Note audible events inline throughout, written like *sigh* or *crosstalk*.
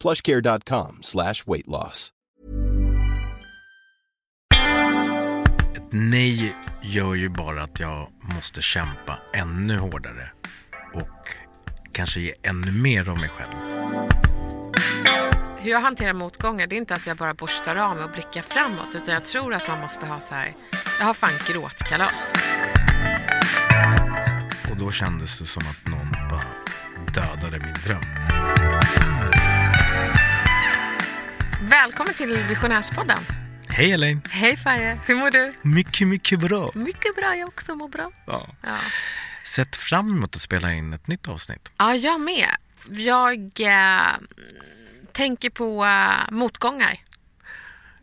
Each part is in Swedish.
plushcare.com slash weight loss. Ett nej gör ju bara att jag måste kämpa ännu hårdare och kanske ge ännu mer av mig själv. Hur jag hanterar motgångar, det är inte att jag bara borstar av mig och blickar framåt, utan jag tror att man måste ha så här, jag har fan gråtkalas. Och då kändes det som att någon bara dödade min dröm. Välkommen till Visionärspodden. Hej Elaine! Hej Faye, hur mår du? Mycket, mycket bra. Mycket bra, jag också mår bra. Ja. Ja, Sett fram emot att spela in ett nytt avsnitt. ja jag med. Jag eh, tänker på eh, motgångar.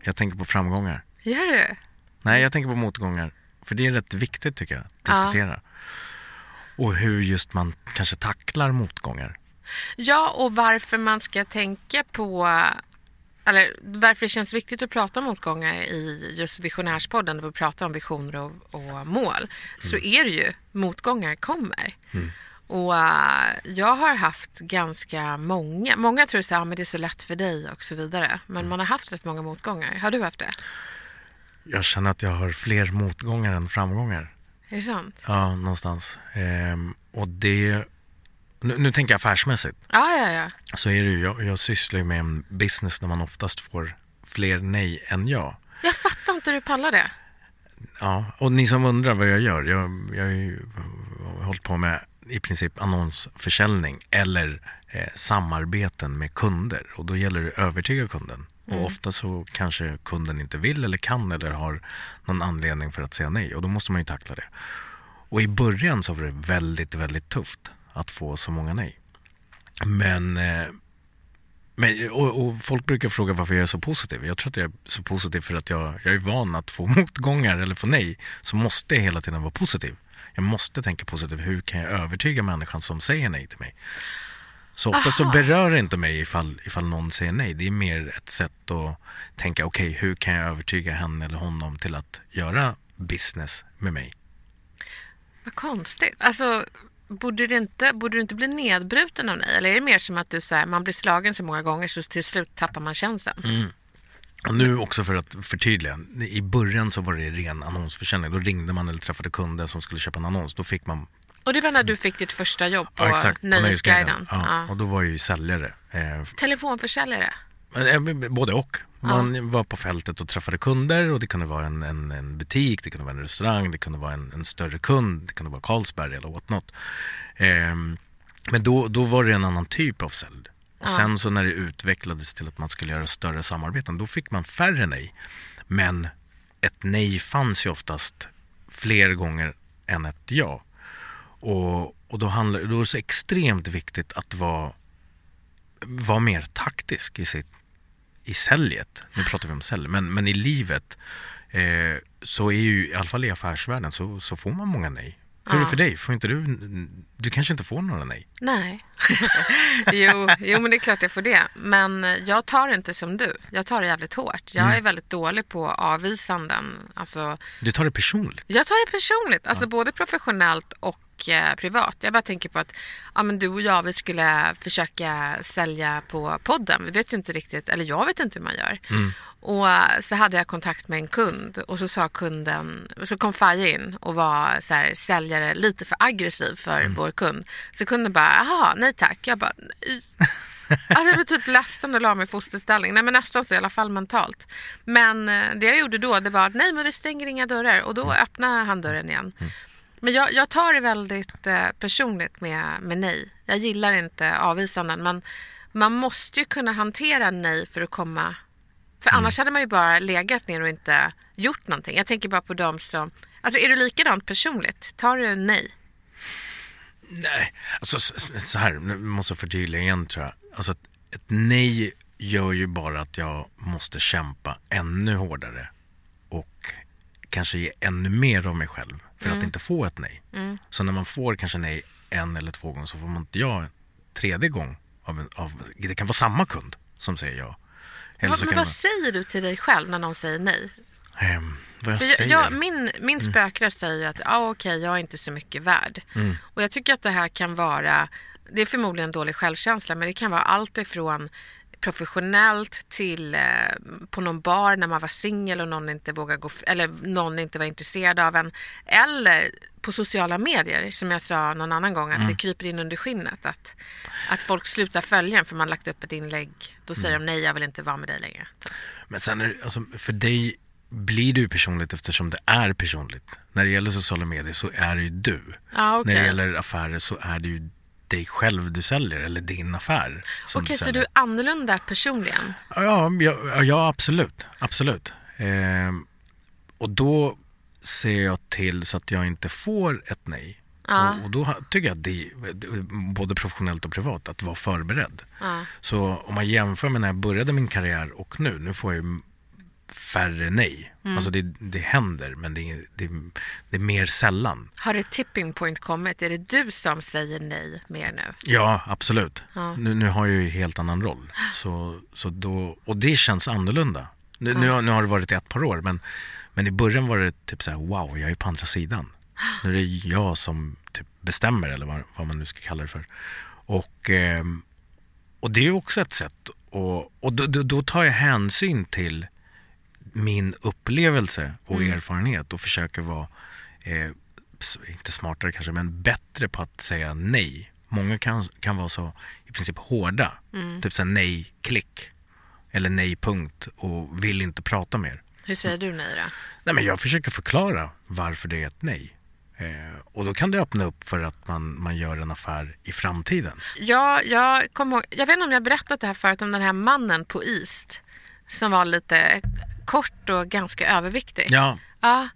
Jag tänker på framgångar. Gör du? Nej, jag tänker på motgångar. För det är rätt viktigt tycker jag, att diskutera. Och hur just man kanske tacklar motgångar. Ja, och varför man ska tänka på eller varför det känns viktigt att prata om motgångar i just Visionärspodden, där vi pratar om visioner och, och mål, så är det ju motgångar kommer. Och äh, jag har haft ganska många, många tror så här, "Ah, men det är så lätt för dig och så vidare, men man har haft rätt många motgångar. Har du haft det? Jag känner att jag har fler motgångar än framgångar. Är det sant? Ja, någonstans. Ehm, och det... Nu, nu tänker jag affärsmässigt. Ja, ja, ja. Så är det ju, jag, jag sysslar ju med en business där man oftast får fler nej än ja. Jag fattar inte hur du pallar det. Ja, och ni som undrar vad jag gör, jag, jag har ju hållit på med i princip annonsförsäljning eller eh, samarbeten med kunder och då gäller det att övertyga kunden. Och ofta så kanske kunden inte vill eller kan eller har någon anledning för att säga nej och då måste man ju tackla det. Och i början så var det väldigt, väldigt tufft att få så många nej. Men, eh, men och, och folk brukar fråga varför jag är så positiv. Jag tror att jag är så positiv för att jag, jag är van att få *laughs* motgångar eller få nej. Så måste jag hela tiden vara positiv. Jag måste tänka positivt. Hur kan jag övertyga människan som säger nej till mig? Så ofta så Aha. berör det inte mig ifall, ifall någon säger nej. Det är mer ett sätt att tänka, okej, hur kan jag övertyga henne eller honom till att göra business med mig? Vad konstigt. Alltså, borde, det inte, borde du inte bli nedbruten av nej? Eller är det mer som att du så här, man blir slagen så många gånger så till slut tappar man känslan? Och nu också för att förtydliga, i början så var det ren annonsförsäljning. Då ringde man eller träffade kunder som skulle köpa en annons. Då fick man Och det var när du fick ditt första jobb på ja, exakt, Nöjesguiden? Ja, Ja. Och då var jag ju säljare. Eh, Telefonförsäljare? Eh, Både och. Man var på fältet och träffade kunder och det kunde vara en, en, en butik, det kunde vara en restaurang, det kunde vara en, en större kund, det kunde vara Carlsberg eller what not. Ehm, men då, då var det en annan typ av sälj. Och sen så när det utvecklades till att man skulle göra större samarbeten, då fick man färre nej. Men ett nej fanns ju oftast fler gånger än ett ja. Och, och då, handlar, då är det så extremt viktigt att vara, vara mer taktisk i sitt i säljet, nu pratar vi om sälj, men, men i livet eh, så är ju, i alla fall i affärsvärlden, så, så får man många nej. Hur är det för dig? Får inte du, du kanske inte får några nej? Nej. *laughs* jo, jo, men det är klart jag får det. Men jag tar inte som du. Jag tar det jävligt hårt. Jag Mm. är väldigt dålig på avvisanden. Alltså, Du tar det personligt. Jag tar det personligt, alltså både professionellt och eh, privat. Jag bara tänker på att ja, men du och jag vi skulle försöka sälja på podden. Vi vet ju inte riktigt, eller jag vet inte hur man gör. Och eh, så hade jag kontakt med en kund och så sa kunden, så kom Faye in och var så här, säljare lite för aggressiv för vår kund. Så kunden bara, jaha, nej tack. Jag bara, nej. Alltså jag blev typ ledsen och la mig i fosterställning. Nej men nästan så i alla fall mentalt. Men eh, det jag gjorde då det var att nej men vi stänger inga dörrar och då öppnade han dörren igen. Men jag, jag tar det väldigt eh, personligt med, med nej. Jag gillar inte avvisanden men man måste ju kunna hantera nej för att komma... För annars hade man ju bara legat ner och inte gjort någonting. Jag tänker bara på dem som... Alltså är du likadant personligt? Tar du nej? Nej, alltså så- så här, nu måste jag förtydliga igen tror jag. Alltså ett, ett nej gör ju bara att jag måste kämpa ännu hårdare och kanske ge ännu mer av mig själv för att inte få ett nej. Så när man får kanske nej en eller två gånger så får man inte ja en tredje gång. Av, en, av, det kan vara samma kund som säger ja. Eller så men vad det säger du till dig själv när någon säger nej? ehm, vad jag jag, säger. jag, min min spökröst säger ju att ah, okej, jag är inte så mycket värd. Och jag tycker att det här kan vara, det är förmodligen dålig självkänsla, men det kan vara allt ifrån professionellt till eh, på någon bar när man var singel och någon inte vågar gå, eller någon inte var intresserad av en. Eller på sociala medier, som jag sa någon annan gång, att det kryper in under skinnet. Att, att folk slutar följa en för man lagt upp ett inlägg. Då säger de nej, jag vill inte vara med dig längre. Men sen är alltså, för dig blir det ju personligt eftersom det är personligt. När det gäller sociala medier så är det ju du. Ja, okej. När det gäller affärer så är det ju dig själv du säljer eller din affär. Okej, så säljer. du är annorlunda personligen? Ja, ja, ja absolut. absolut. Ehm, och då ser jag till så att jag inte får ett nej. Ja. Och, och då tycker jag att det både professionellt och privat att vara förberedd. Ja. Så om man jämför med när jag började min karriär och nu, nu får jag ju färre nej. Mm. Alltså det, det händer men det är, det, det är mer sällan. Har det tipping point kommit? Är det du som säger nej mer nu? Ja, absolut. Ja. Nu, nu har jag ju en helt annan roll. Så, så då, och det känns annorlunda. Nu, nu, har- nu har det varit ett par år, men, men i början var det typ så här, wow, jag är på andra sidan. Nu är det jag som typ bestämmer, eller vad, vad man nu ska kalla det för. Och, ehm, och det är också ett sätt, och, och då, då, då tar jag hänsyn till min upplevelse och erfarenhet och försöker vara, eh, inte smartare kanske, men bättre på att säga nej. Många kan, kan vara så i princip hårda, typ så här nej, klick eller nej, punkt och vill inte prata mer. Hur säger du nej då? Nej, men jag försöker förklara varför det är ett nej. Eh, och då kan det öppna upp för att man, man gör en affär i framtiden. Ja, jag, kom ihåg, jag vet inte om jag berättat det här förut om den här mannen på East som var lite kort och ganska överviktig. Ja, Ja.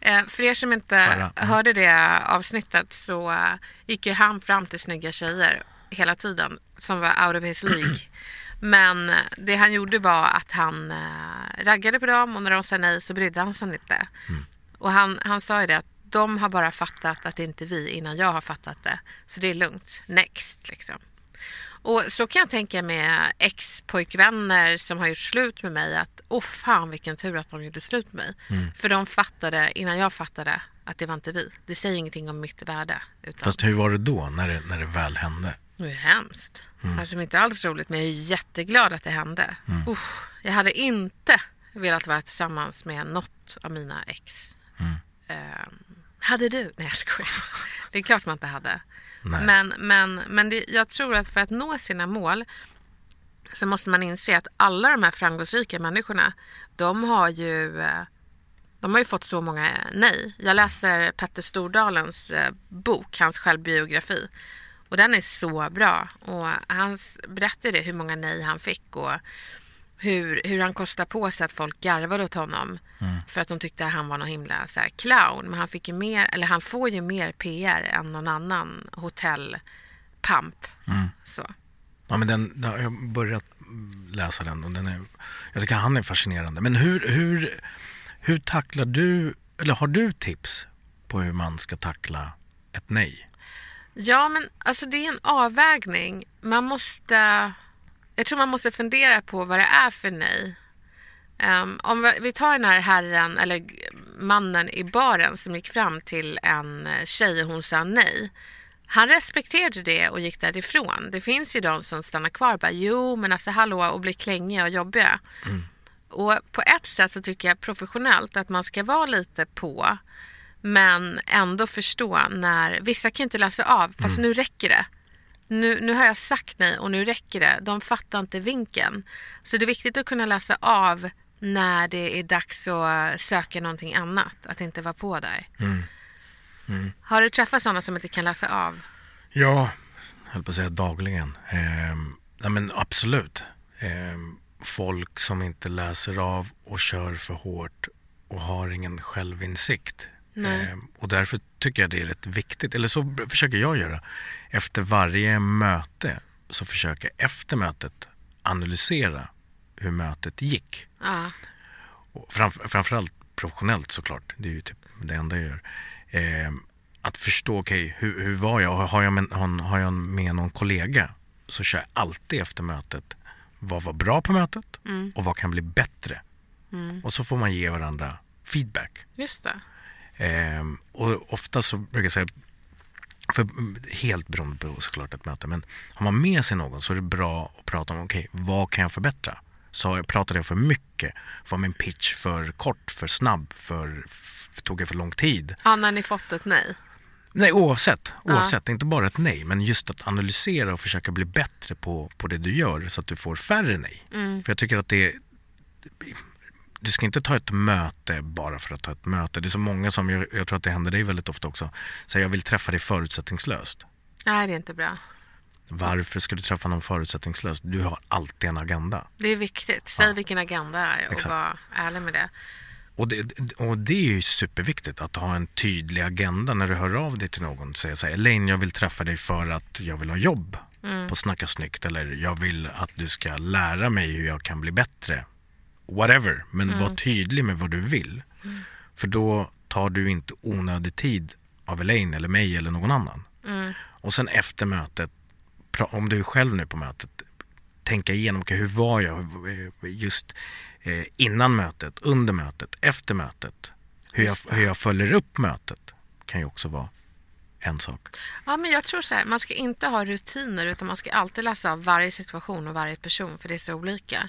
Eh, För er som inte Förra. Mm. hörde det avsnittet så eh, gick ju han fram till snygga tjejer hela tiden som var out of his league. *clears throat* Men eh, det han gjorde var att han raggade på dem och när de sa nej så brydde han sig inte. Mm. Och han, han sa ju det att de har bara fattat att det inte är vi innan jag har fattat det. Så det är lugnt. Next liksom. Och så kan jag tänka med ex-pojkvänner som har gjort slut med mig att åh fan vilken tur att de gjorde slut med mig. För de fattade innan jag fattade att det var inte vi. Det säger ingenting om mitt värde. Utan fast hur var det då när det, när det väl hände? det är hemskt. Alltså inte alls roligt men jag är jätteglad att det hände. Usch, jag hade inte velat vara tillsammans med något av mina ex. Ehm, hade du? Nej jag skojar. Det är klart man inte hade. Nej. Men, men, men det, jag tror att för att nå sina mål så måste man inse att alla de här framgångsrika människorna, de har ju, eh, de har ju fått så många nej. Jag läser Petter Stordalens eh, bok, hans självbiografi. Och den är så bra. Och han berättar det, hur många nej han fick och hur, hur han kostade på sig att folk garvade åt honom för att de tyckte att han var någon himla så här, clown. Men han, fick ju mer, eller han får ju mer PR än någon annan hotellpamp. Så. Ja, men den, jag har börjat läsa den och den är, jag tycker han är fascinerande. Men hur, hur, hur tacklar du, eller har du tips på hur man ska tackla ett nej? Ja, men alltså det är en avvägning. Man måste... Jag tror man måste fundera på vad det är för nej. Ehm, om vi, tar den här herren, eller mannen i baren som gick fram till en eh, tjej och hon sa nej. Han respekterade det och gick därifrån. Det finns ju de som stannar kvar och bara jo men alltså hallå och blir klängiga och jobbiga. Och på ett sätt så tycker jag professionellt att man ska vara lite på men ändå förstå när vissa kan inte läsa av fast nu räcker det. Nu, nu har jag sagt nej och nu räcker det. De fattar inte vinkeln. Så det är viktigt att kunna läsa av när det är dags att söka någonting annat. Att inte vara på där. Har du träffat sådana som inte kan läsa av? Ja, jag höll på att säga dagligen. Ehm, nej men absolut. Ehm, folk som inte läser av och kör för hårt och har ingen självinsikt. Ehm, och därför tycker jag det är rätt viktigt, eller så försöker jag göra. Efter varje möte så försöker jag efter mötet analysera hur mötet gick. Ja. Och framf framförallt professionellt såklart, det är ju typ det enda jag gör. Eh, att förstå, okej, okay, hur, hur var jag? Har jag, med, har jag med någon kollega så kör jag alltid efter mötet vad var bra på mötet Mm. och vad kan bli bättre. Och så får man ge varandra feedback. Just det. Ehm, och ofta så brukar jag säga, för helt beroende på såklart ett möte, men har man med sig någon så är det bra att prata om, okej, vad kan jag förbättra? Så pratade jag för mycket? Var min pitch för kort, för snabb, för, f- tog jag för lång tid? Ja, när ni fått ett nej. Nej, oavsett. oavsett. Inte bara ett nej, men just att analysera och försöka bli bättre på, på det du gör så att du får färre nej. För jag tycker att det du ska inte ta ett möte bara för att ta ett möte. Det är så många som, jag, jag tror att det händer dig väldigt ofta också, säger jag vill träffa dig förutsättningslöst. Nej, det är inte bra. Varför ska du träffa någon förutsättningslöst? Du har alltid en agenda. Det är viktigt. Säg vilken agenda är och Exakt. var ärlig med det. Och det, och det är ju superviktigt att ha en tydlig agenda när du hör av dig till någon. Säga så här, Elaine jag vill träffa dig för att jag vill ha jobb på Snacka snyggt eller jag vill att du ska lära mig hur jag kan bli bättre. Whatever, men var tydlig med vad du vill. För då tar du inte onödig tid av Elaine eller mig eller någon annan. Och sen efter mötet, om du är själv nu på mötet, tänka igenom okay, hur var jag eh, just eh, innan mötet, under mötet, efter mötet. Hur jag, hur jag följer upp mötet kan ju också vara en sak. Ja, men jag tror så här, man ska inte ha rutiner utan man ska alltid läsa av varje situation och varje person för det är så olika.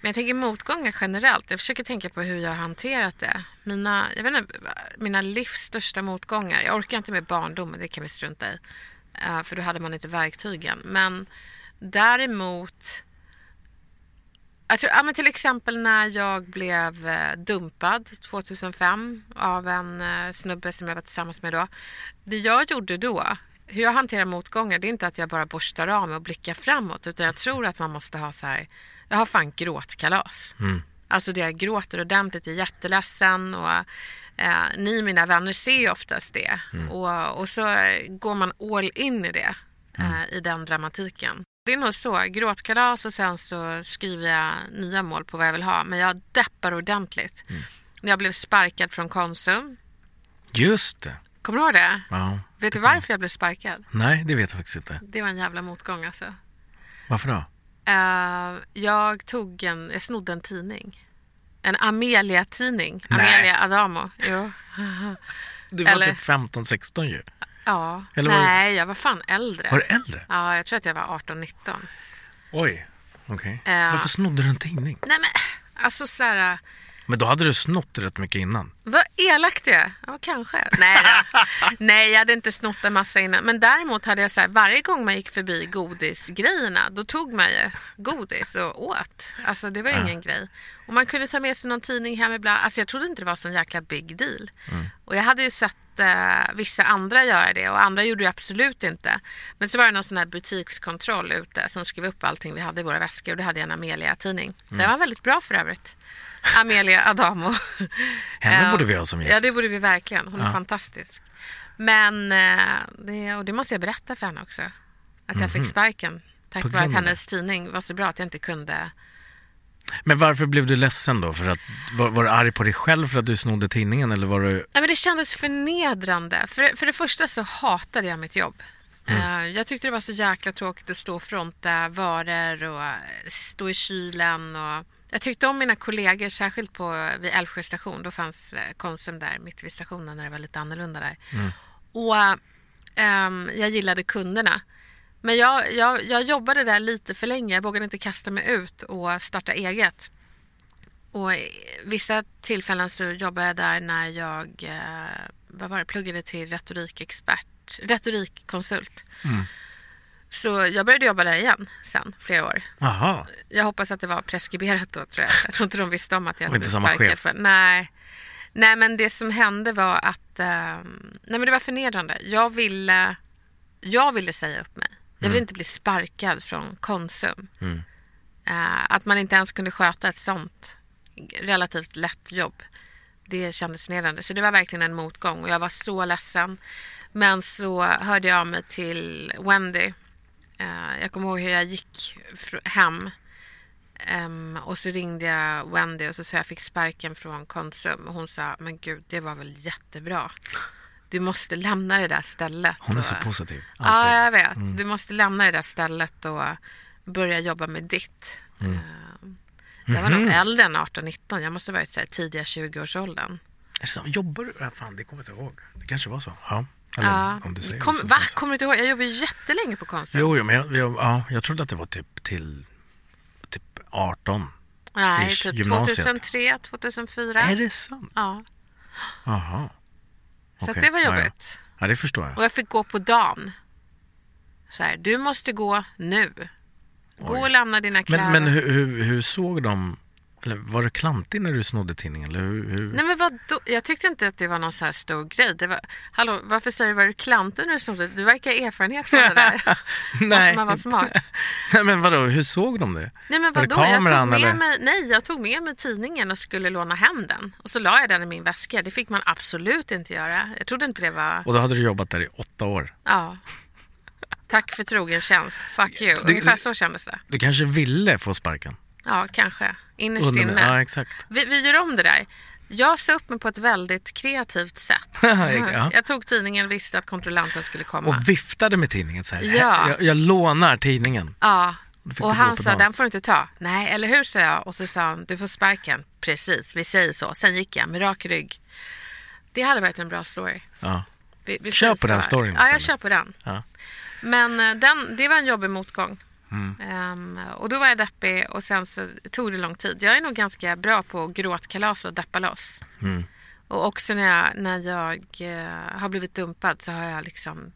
Men jag tänker motgångar generellt. Jag försöker tänka på hur jag har hanterat det. Mina, jag vet inte, mina livs största motgångar. Jag orkar inte med barndomen, det kan vi strunta i. Eh, för då hade man inte verktygen. Men däremot jag tror, ja, men till exempel när jag blev eh, dumpad 2005 av en eh, snubbe som jag var tillsammans med då. Det jag gjorde då, hur jag hanterar motgångar, det är inte att jag bara borstar av mig och blickar framåt. Utan jag tror att man måste ha så här, jag har fan gråtkalas. Alltså det jag gråter ordentligt, jag är jätteledsen och eh, ni mina vänner ser ju oftast det. Och, och så går man all in i det, eh, i den dramatiken. Det är nog så, gråtkalas och sen så skriver jag nya mål på vad jag vill ha. Men jag deppar ordentligt. När jag blev sparkad från Konsum. Just det. Kommer du ihåg det? Ja. Vet du varför jag blev sparkad? Nej, det vet jag faktiskt inte. Det var en jävla motgång alltså. Varför då? Eh, jag tog en, jag snodde en tidning. En Amelia-tidning. Amelia Adamo. Jo. *laughs* Du var Eller- typ 15-16 ju. Ja. Eller Nej, jag var fan äldre. Var du äldre? Ja, jag tror att jag var 18-19. Oj. Okej. Ja. Varför snodde du en tidning? Nej men, alltså så här... Men då hade du snott rätt mycket innan. Vad elakt jag är. Ja, kanske. Nej. *laughs* Nej, jag hade inte snott en massa innan. Men däremot hade jag så här, varje gång man gick förbi godisgrejerna, då tog man ju godis och åt. Alltså det var ju ingen grej. Och man kunde ta med sig någon tidning hem ibland. Alltså jag trodde inte det var sån jäkla big deal. Och jag hade ju sett eh, vissa andra göra det och andra gjorde det absolut inte. Men så var det någon sån här butikskontroll ute som skrev upp allting vi hade i våra väskor och då hade jag en Amelia-tidning. Den var väldigt bra för övrigt. Amelia Adamo. Henne Ja. borde vi ha som gäst. Ja, det borde vi verkligen. Hon är fantastisk. Men, eh, det, och det måste jag berätta för henne också. Att jag fick sparken tack vare att hennes tidning var så bra att jag inte kunde... Men varför blev du ledsen då? För att, var, var du arg på dig själv för att du snodde tidningen eller var du... Nej, men det kändes förnedrande. För, för det första så hatade jag mitt jobb. Eh, jag tyckte det var så jäkla tråkigt att stå och fronta varor och eh, stå i kylen. Och jag tyckte om mina kollegor, särskilt på, vid Älvsjö station. Då fanns eh, Konsum där mitt vid stationen när det var lite annorlunda där. Och ehm, jag gillade kunderna. Men jag, jag, jag jobbade där lite för länge. Jag vågade inte kasta mig ut och starta eget. Och vissa tillfällen så jobbade jag där när jag eh, vad var det, pluggade till retorikexpert, retorikkonsult. Så jag började jobba där igen sen, flera år. Jaha. Jag hoppas att det var preskriberat då, tror jag. Jag tror inte de visste om att jag hade inte blivit sparkad. För, nej. nej, men det som hände var att... ehm, nej, men det var förnedrande. Jag ville, jag ville säga upp mig. Jag ville inte bli sparkad från Konsum. Eh, att man inte ens kunde sköta ett sånt relativt lätt jobb. Det kändes förnedrande. Så det var verkligen en motgång och jag var så ledsen. Men så hörde jag av mig till Wendy. Eh, jag kommer ihåg hur jag gick hem Ehm, och så ringde jag Wendy och så sa jag fick sparken från Konsum. Och hon sa, men gud, det var väl jättebra. Du måste lämna det där stället. Hon är så och- positiv. Ja, Alltid. jag vet. Du måste lämna det där stället och börja jobba med ditt. Mm. Ehm, Jag var nog äldre än 18-19. Jag måste ha varit så här, tidiga 20-årsåldern. Är det sant? Jobbar du? Ja, fan, det kommer jag inte ihåg. Det kanske var så. Ja. Eller Ja. om du säger Kom, så. va? Kommer du inte ihåg? Jag jobbade ju jättelänge på Konsum. Jo, jo, men jag, jag, ja, jag trodde att det var typ till typ 18. Nej, ish, typ gymnasiet. 2003, 2004. Är det sant? Ja, Jaha. så Okej, det var ja, ja. jobbigt. Ja, det förstår jag. Och jag fick gå på dagen. Så här, du måste gå nu. Gå Oj. och lämna dina kläder. Men, men hur, hur, hur såg de... Eller var du klantig när du snodde tidningen? Eller hur? Nej men vadå? Jag tyckte inte att det var någon så här stor grej. Det var, hallå, varför säger du var du klantig när du snodde? Du verkar ha erfarenhet från det där. *laughs* Varför man var smart. *laughs* Nej, men vadå, hur såg de det? Nej men vadå? Jag tog, med eller? mig, nej, jag tog med mig tidningen och skulle låna hem den. Och så la jag den i min väska. Det fick man absolut inte göra. Jag trodde inte det var... Och då hade du jobbat där i åtta år. Ja. Tack för trogen tjänst. Fuck you. Ungefär du- så kändes det. Du kanske ville få sparken? Ja, kanske. Innerst Undrar- inne. Ja, exakt. Vi, vi gör om det där. Jag sa upp mig på ett väldigt kreativt sätt. *laughs* Ja. Jag tog tidningen och visste att kontrollanten skulle komma. Och viftade med tidningen så här. Ja. Jag, jag lånar tidningen. Ja, och han sa den får du inte ta. Nej, eller hur sa jag. Och så sa han du får sparken. Precis, vi säger så. Sen gick jag med rak rygg. Det hade varit en bra story. Ja. Vi, vi Kör på den storyn Ja, jag kör på den. Ja. Men eh, den, det var en jobbig motgång. Mm. Ehm, och då var jag deppig och sen så tog det lång tid. Jag är nog ganska bra på gråtkalas och deppa loss. Mm. Och också när jag, när jag eh, har blivit dumpad så har jag liksom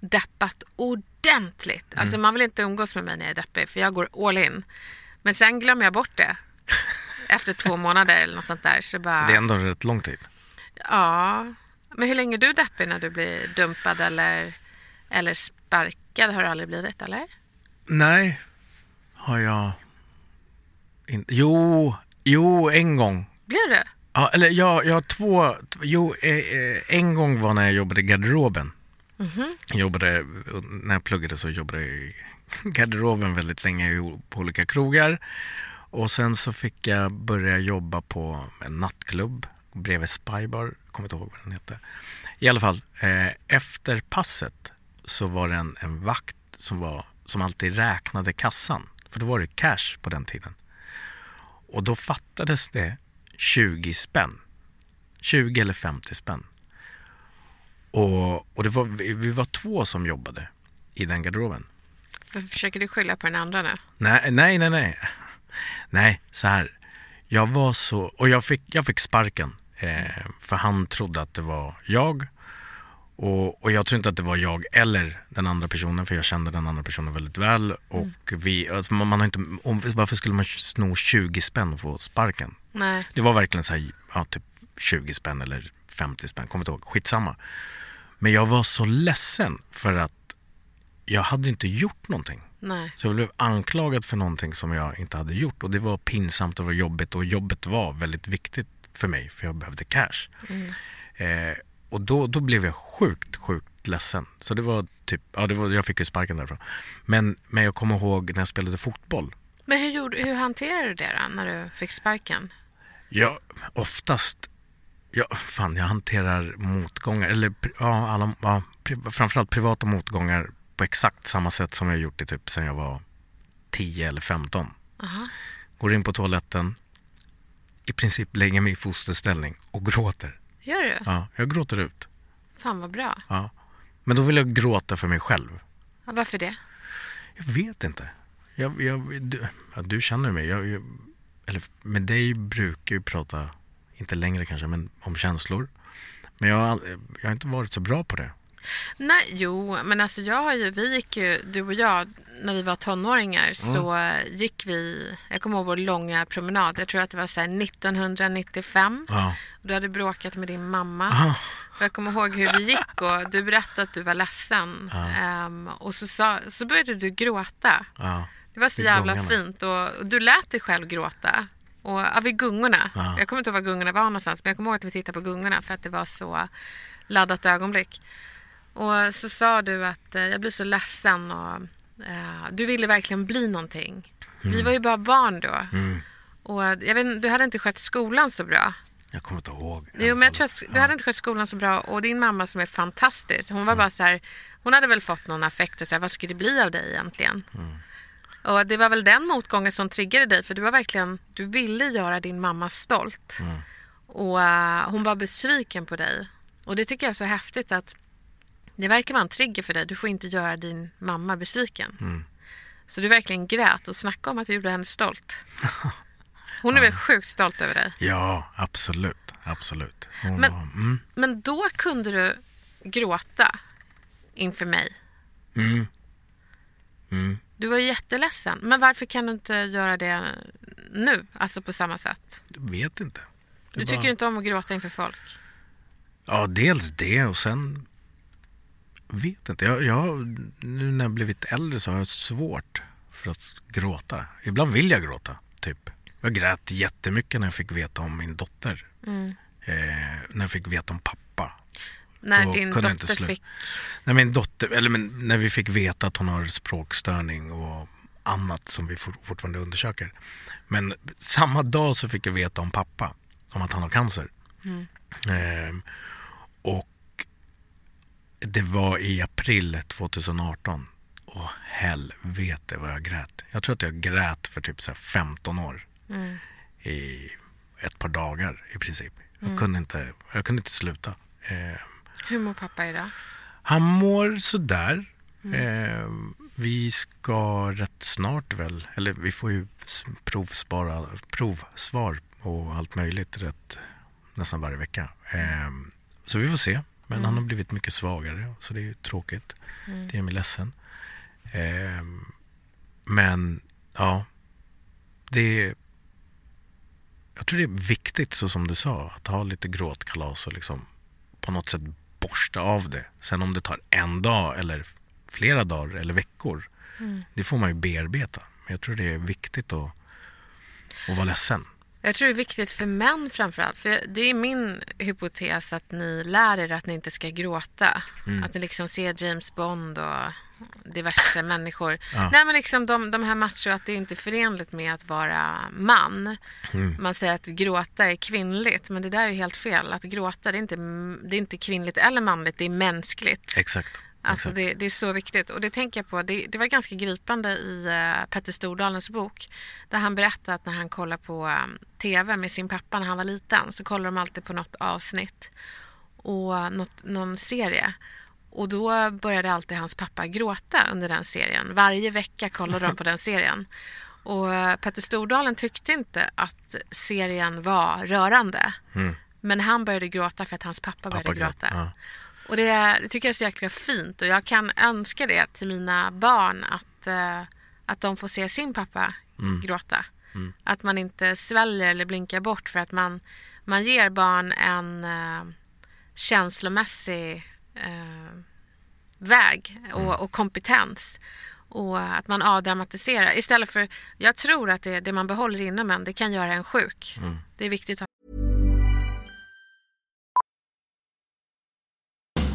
deppat ordentligt. Mm. Alltså man vill inte umgås med mig när jag är deppig för jag går all in. Men sen glömmer jag bort det. *laughs* Efter två månader eller något sånt där. Så bara, Det är ändå rätt lång tid. Ja. Men hur länge är du deppig när du blir dumpad eller, eller sparkad? Har du aldrig blivit eller? Nej, har jag inte. Jo, jo, en gång. Blir du? Ja, eller jag, jag har två, jo, eh, eh, en gång var när jag jobbade i garderoben. Jag jobbade, när jag pluggade så jobbade jag i *laughs* garderoben väldigt länge på olika krogar. Och sen så fick jag börja jobba på en nattklubb bredvid Spybar, kommer inte ihåg vad den hette. I alla fall, eh, efter passet så var det en, en vakt som, var, som alltid räknade kassan. För då var det cash på den tiden. Och då fattades det 20 spänn. 20 eller 50 spänn. Och, och det var, vi, var två som jobbade i den garderoben. För, försöker du skylla på den andra nu? Nej, nej, nej, nej. Nej, så här. Jag var så, och jag fick, jag fick sparken. Eh, för han trodde att det var jag. Och, och jag tror inte att det var jag eller den andra personen, för jag kände den andra personen väldigt väl. Och vi, alltså man, man har inte, om, varför skulle man sno 20 spänn och få sparken? Nej. Det var verkligen så här, ja, typ 20 spänn eller 50 spänn, kommer inte ihåg, skitsamma. Men jag var så ledsen för att jag hade inte gjort någonting. Nej. Så jag blev anklagad för någonting som jag inte hade gjort och det var pinsamt och det var jobbigt och jobbet var väldigt viktigt för mig för jag behövde cash. Eh, och då, då blev jag sjukt, sjukt ledsen. Så det var typ, ja det var, jag fick ju sparken därifrån. Men, men jag kommer ihåg när jag spelade fotboll. Men hur, gjorde, hur hanterade du det då, när du fick sparken? Jag, oftast, ja, fan jag hanterar motgångar, eller ja, alla, ja, pri, framförallt privata motgångar på exakt samma sätt som jag gjort det typ sen jag var 10 eller 15. Aha. Går in på toaletten, i princip lägger mig i fosterställning och gråter. Gör du? Ja, jag gråter ut. Fan vad bra. Ja. Men då vill jag gråta för mig själv. Ja, varför det? Jag vet inte. Jag, jag, du, ja, du känner mig. Jag, jag, eller med dig brukar jag prata, inte längre kanske, men om känslor. Men jag jag har inte varit så bra på det. Nej, jo, men alltså jag har ju, vi gick ju, du och jag, när vi var tonåringar så eh, gick vi, jag kommer ihåg vår långa promenad, jag tror att det var så här 1995. Ja. Du hade bråkat med din mamma. Och jag kommer ihåg hur vi gick och du berättade att du var ledsen. Ehm, och så, sa, så började du gråta. Ja. Det var så jävla fint och, och du lät dig själv gråta. Och, ja, vid gungorna. Ja. Jag kommer inte ihåg var gungorna var någonstans men jag kommer ihåg att vi tittade på gungorna för att det var så laddat ögonblick. Och så sa du att eh, jag blir så ledsen och eh, du ville verkligen bli någonting. Vi var ju bara barn då. Mm. Och jag vet, du hade inte skött skolan så bra. Jag kommer inte ihåg. Jo, men jag tror att du hade inte skött skolan så bra. Och din mamma som är fantastisk, hon var bara så här, hon hade väl fått någon affekt och så här, vad ska det bli av dig egentligen? Och det var väl den motgången som triggade dig, för du var verkligen, du ville göra din mamma stolt. Och eh, hon var besviken på dig. Och det tycker jag är så häftigt att det verkar vara en trigger för dig. Du får inte göra din mamma besviken. Så du verkligen grät och snackade om att du gjorde henne stolt. *laughs* Hon är väl sjukt stolt över dig. Ja, absolut. Absolut. Hon Men- var, mm, Men då kunde du gråta inför mig. mm, mm. Du var jätteledsen. Men varför kan du inte göra det nu? Alltså på samma sätt. Jag vet inte. Det Du bara- tycker inte om att gråta inför folk. Ja, dels det och sen vet inte. Jag, jag, nu när jag blivit äldre så har jag svårt för att gråta. Ibland vill jag gråta, typ. Jag grät jättemycket när jag fick veta om min dotter. Mm. Eh, när jag fick veta om pappa. När Då din inte dotter sluta. fick... När min dotter, eller men, när vi fick veta att hon har språkstörning och annat som vi for, fortfarande undersöker. Men samma dag så fick jag veta om pappa, om att han har cancer. Ehm, och det var i april 2018. Och helvete vad jag grät. Jag tror att jag grät för typ så här 15 år. I ett par dagar i princip. Jag, kunde, inte, jag kunde inte sluta. Ehm, Hur mår pappa idag? han mår sådär. Eh, vi ska rätt snart väl, eller vi får ju provspara, provsvar och allt möjligt rätt, nästan varje vecka. Eh, så vi får se. Men han har blivit mycket svagare så det är tråkigt. Det gör mig ledsen. Eh, men ja, det är jag tror det är viktigt, så som du sa, att ha lite gråtkalas och liksom på något sätt borsta av det. Sen om det tar en dag eller flera dagar eller veckor, det får man ju bearbeta. Men jag tror det är viktigt att, att vara ledsen. Jag tror det är viktigt för män framförallt. För det är min hypotes att ni lär er att ni inte ska gråta. Mm. Att ni liksom ser James Bond och diverse människor. Ja. Nej men liksom de, de här macho, att det är inte förenligt med att vara man. Mm. Man säger att gråta är kvinnligt, men det där är helt fel. Att gråta, det är inte, det är inte kvinnligt eller manligt, det är mänskligt. Exakt. Alltså det, det är så viktigt. Och det tänker jag på, det, det var ganska gripande i uh, Petter Stordalens bok. Där han berättade att när han kollade på um, TV med sin pappa när han var liten så kollade de alltid på något avsnitt och något, någon serie. Och då började alltid hans pappa gråta under den serien. Varje vecka kollade de på den serien. *laughs* Och eh, Petter Stordalen tyckte inte att serien var rörande. Mm. Men han började gråta för att hans pappa började Pappa grät. gråta. Ja. Och det, det tycker jag är så jäkla fint och jag kan önska det till mina barn att, eh, att de får se sin pappa gråta. Att man inte sväljer eller blinkar bort för att man, man ger barn en eh, känslomässig eh, väg och, och kompetens. Och att man avdramatiserar istället för, jag tror att det, det man behåller inom en, det kan göra en sjuk. Det är viktigt att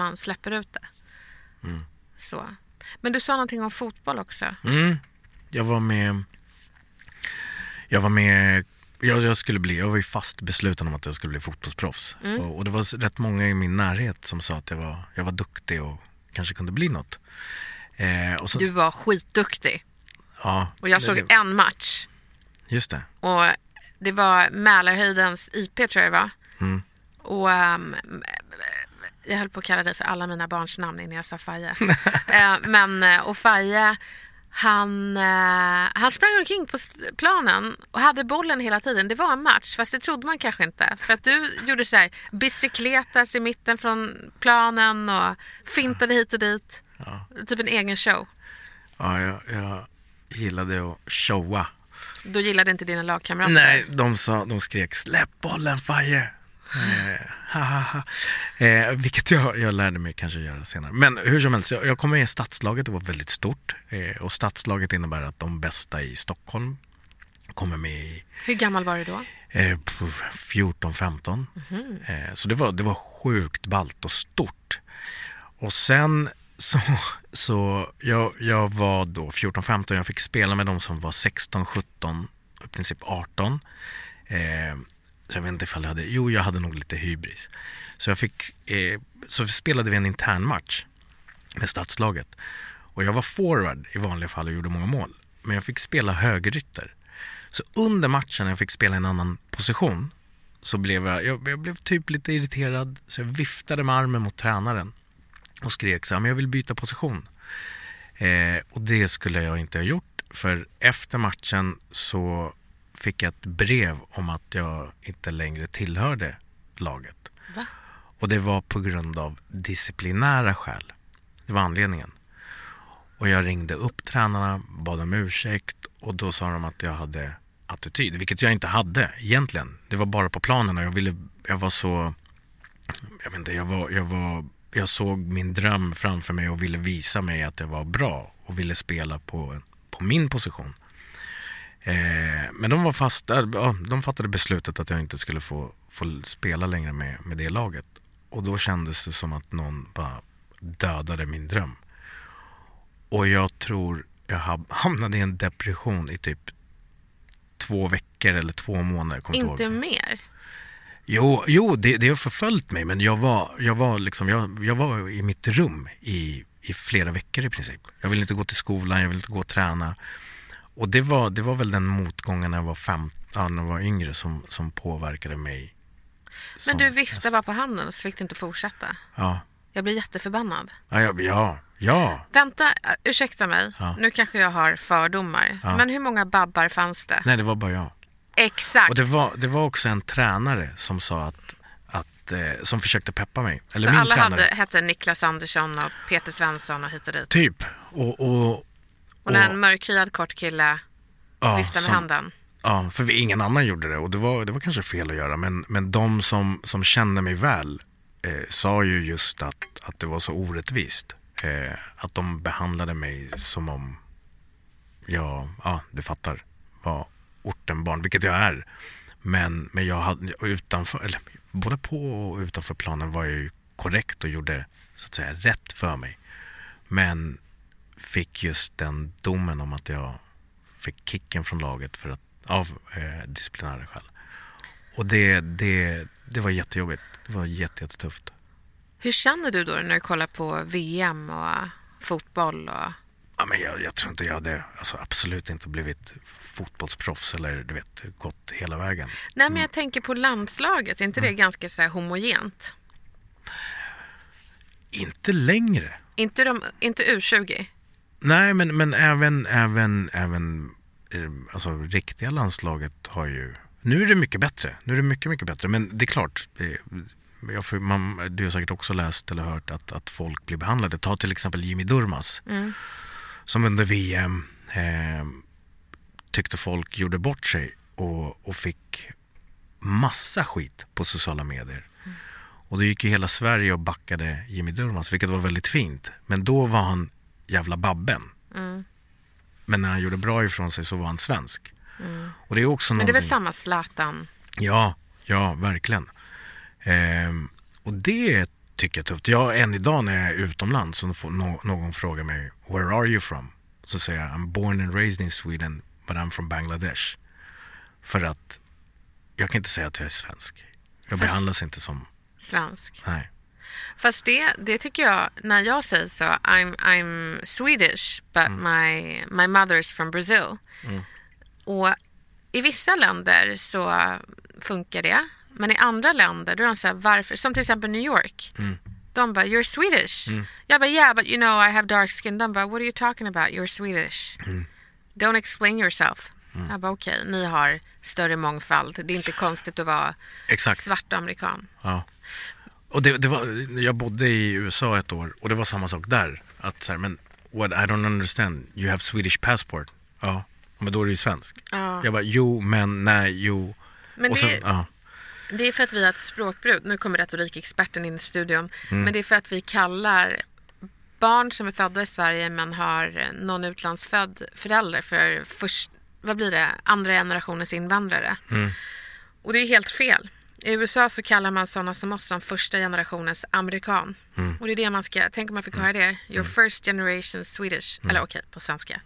Man släpper ut det. Så. Men du sa någonting om fotboll också. Mm. Jag var med... Jag var med... Jag, jag, skulle bli, jag var ju fast besluten om att jag skulle bli fotbollsproffs. Och, och det var rätt många i min närhet som sa att jag var, jag var duktig och kanske kunde bli något. Eh, så, Du var skitduktig. ja, Och jag det- såg det, en match. Just det. Och det var Mälarhöjdens IP tror jag det var. Mm. Och ehm, jag höll på att kalla dig för alla mina barns namn innan jag sa Faje. *laughs* Eh, men, eh, och Faje, han, eh, han sprang omkring på planen och hade bollen hela tiden. Det var en match, fast det trodde man kanske inte. För att du gjorde så här bicykletas i mitten från planen och fintade hit och dit. Typ en egen show. Ja, jag, jag gillade att showa. Då gillade inte dina lagkamrater Nej, de, sa, de skrek släpp bollen Faje. Eh. *laughs* Eh, vilket jag, jag lärde mig kanske göra senare. Men hur som helst, jag, jag kom med i stadslaget, det var väldigt stort. Eh, och stadslaget innebär att de bästa i Stockholm kommer med i Hur gammal var du då? eh, 14-15. Eh, så det var, det var sjukt ballt och stort. Och sen så, så jag, jag var då 14-15, jag fick spela med de som var 16-17, i princip 18. Så jag vet inte ifall jag hade, jo jag hade nog lite hybris. Så jag fick, eh, så spelade vi en intern match med stadslaget. Och jag var forward i vanliga fall och gjorde många mål. Men jag fick spela högerytter. Så under matchen när jag fick spela en annan position så blev jag, jag, jag blev typ lite irriterad så jag viftade med armen mot tränaren och skrek så här, men jag vill byta position. Eh, och det skulle jag inte ha gjort för efter matchen så fick jag ett brev om att jag inte längre tillhörde laget. Va? Och det var på grund av disciplinära skäl. Det var anledningen. Och jag ringde upp tränarna, bad om ursäkt och då sa de att jag hade attityd, vilket jag inte hade egentligen. Det var bara på planen och jag ville, jag var så, jag vet inte, jag var, jag var, jag såg min dröm framför mig och ville visa mig att jag var bra och ville spela på, på min position. Eh, men de var fast, ja, de fattade beslutet att jag inte skulle få, få spela längre med, med det laget. Och då kändes det som att någon bara dödade min dröm. Och jag tror jag ha- hamnade i en depression i typ två veckor eller två månader. kommer Inte ihåg. mer? Jo, jo det, det har förföljt mig men jag var, jag var, liksom, jag, jag var i mitt rum i, i flera veckor i princip. Jag ville inte gå till skolan, jag ville inte gå och träna. Och det var, det var väl den motgången när jag var, fem, ja, när jag var yngre som, som påverkade mig. Men du viftade bara på handen så fick du inte fortsätta. Ja, Jag blir jätteförbannad. ja, ja, ja, ja. Vänta, äh, ursäkta mig. Ja. Nu kanske jag har fördomar. Ja. Men hur många babbar fanns det? Nej, det var bara jag. Exakt. Och det var, det var också en tränare som sa att, att eh, som försökte peppa mig. Eller så min alla tränare. hade, hette Niklas Andersson och Peter Svensson och hit och dit. Typ. Och, och, Och när en mörkhyad kort kille ja, viftade med som- handen. Ja, för vi, ingen annan gjorde det och det var, det var kanske fel att göra. Men, men de som, som kände mig väl eh, sa ju just att, att det var så orättvist. Eh, att de behandlade mig som om jag, ja du fattar, var ortenbarn, vilket jag är. Men, men jag hade utanför, eller både på och utanför planen var jag ju korrekt och gjorde så att säga rätt för mig. Men fick just den domen om att jag fick kicken från laget för att, av eh, disciplinära skäl. Och det, det, det var jättejobbigt. Det var jätte, jättetufft. Hur känner du då när du kollar på VM och fotboll? Och... Ja, men jag, jag tror inte jag hade alltså, absolut inte blivit fotbollsproffs eller du vet, gått hela vägen. Nej, men jag tänker på landslaget. Är inte Mm. det ganska så homogent? Inte längre. Inte, de, inte U20? Nej, men, men även, även, även eh, alltså, riktiga landslaget har ju... Nu är det mycket bättre. Nu är det mycket, mycket bättre. Men det är klart, det, jag man, du har säkert också läst eller hört att, att folk blir behandlade. Ta till exempel Jimmy Durmaz. Som under VM eh, tyckte folk gjorde bort sig och, och fick massa skit på sociala medier. Och då gick ju hela Sverige och backade Jimmy Durmaz, vilket var väldigt fint. Men då var han jävla babben. Men när han gjorde bra ifrån sig så var han svensk. Och det är också Men det är väl samma Zlatan? Ja, ja, verkligen. Ehm, och det tycker jag är tufft. Jag, än idag när jag är utomlands och får någon frågar mig “Where are you from?” så säger jag “I'm born and raised in Sweden but I'm from Bangladesh”. För att jag kan inte säga att jag är svensk. Jag Fast- behandlas inte som, Svensk? nej. Fast det, det tycker jag, när jag säger så, I'm, I'm Swedish but Mm. my, my mother's from Brazil. Och i vissa länder så funkar det. Men i andra länder, då är de så här, varför? Som till exempel New York. Mm. De bara, you're Swedish. Jag bara, yeah, but you know I have dark skin. De bara, what are you talking about? You're Swedish. Mm. Don't explain yourself. Jag bara, okej, ni har större mångfald. Det är inte konstigt att vara Exakt. svart amerikan. Ja. Och det, det var, jag bodde i USA ett år och det var samma sak där. Att så här, men what I don't understand, you have Swedish passport. Ja, men då är du ju svensk. Ja. Jag bara, jo, men, nej, jo. Men och det- sen, ja. Det är för att vi har ett språkbruk. Nu kommer retorikexperten in i studion. Mm. Men det är för att vi kallar barn som är födda i Sverige men har någon utlandsfödd förälder för först, vad blir det, andra generationens invandrare. Mm. Och det är helt fel. I USA så kallar man sådana som oss som första generationens amerikan. Mm. Och det är det man ska, tänk om man fick höra det. Your first generation Swedish. Mm. Eller okej, på svenska.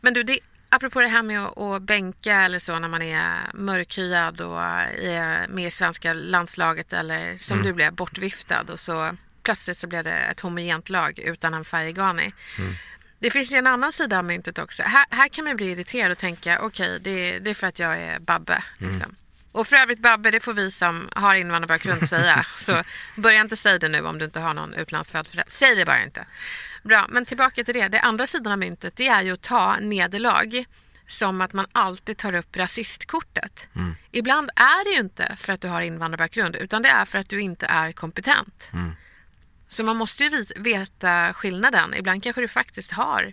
Men du, det, apropå det här med att, att bänka eller så när man är mörkhyad och är med i svenska landslaget eller som du blev bortviftad och så plötsligt så blev det ett homogent lag utan en Färjegani. Det finns ju en annan sida av myntet också. Här, här kan man bli irriterad och tänka okej, det, det är för att jag är Babbe. Liksom. Och för övrigt Babbe, det får vi som har invandrarbakgrund säga. *laughs* Så börja inte säga det nu om du inte har någon utlandsfödd förälder. Säg det bara inte. Bra, men tillbaka till det. Det andra sidan av myntet det är ju att ta nederlag som att man alltid tar upp rasistkortet. Ibland är det ju inte för att du har invandrarbakgrund utan det är för att du inte är kompetent. Så man måste ju veta skillnaden. Ibland kanske du faktiskt har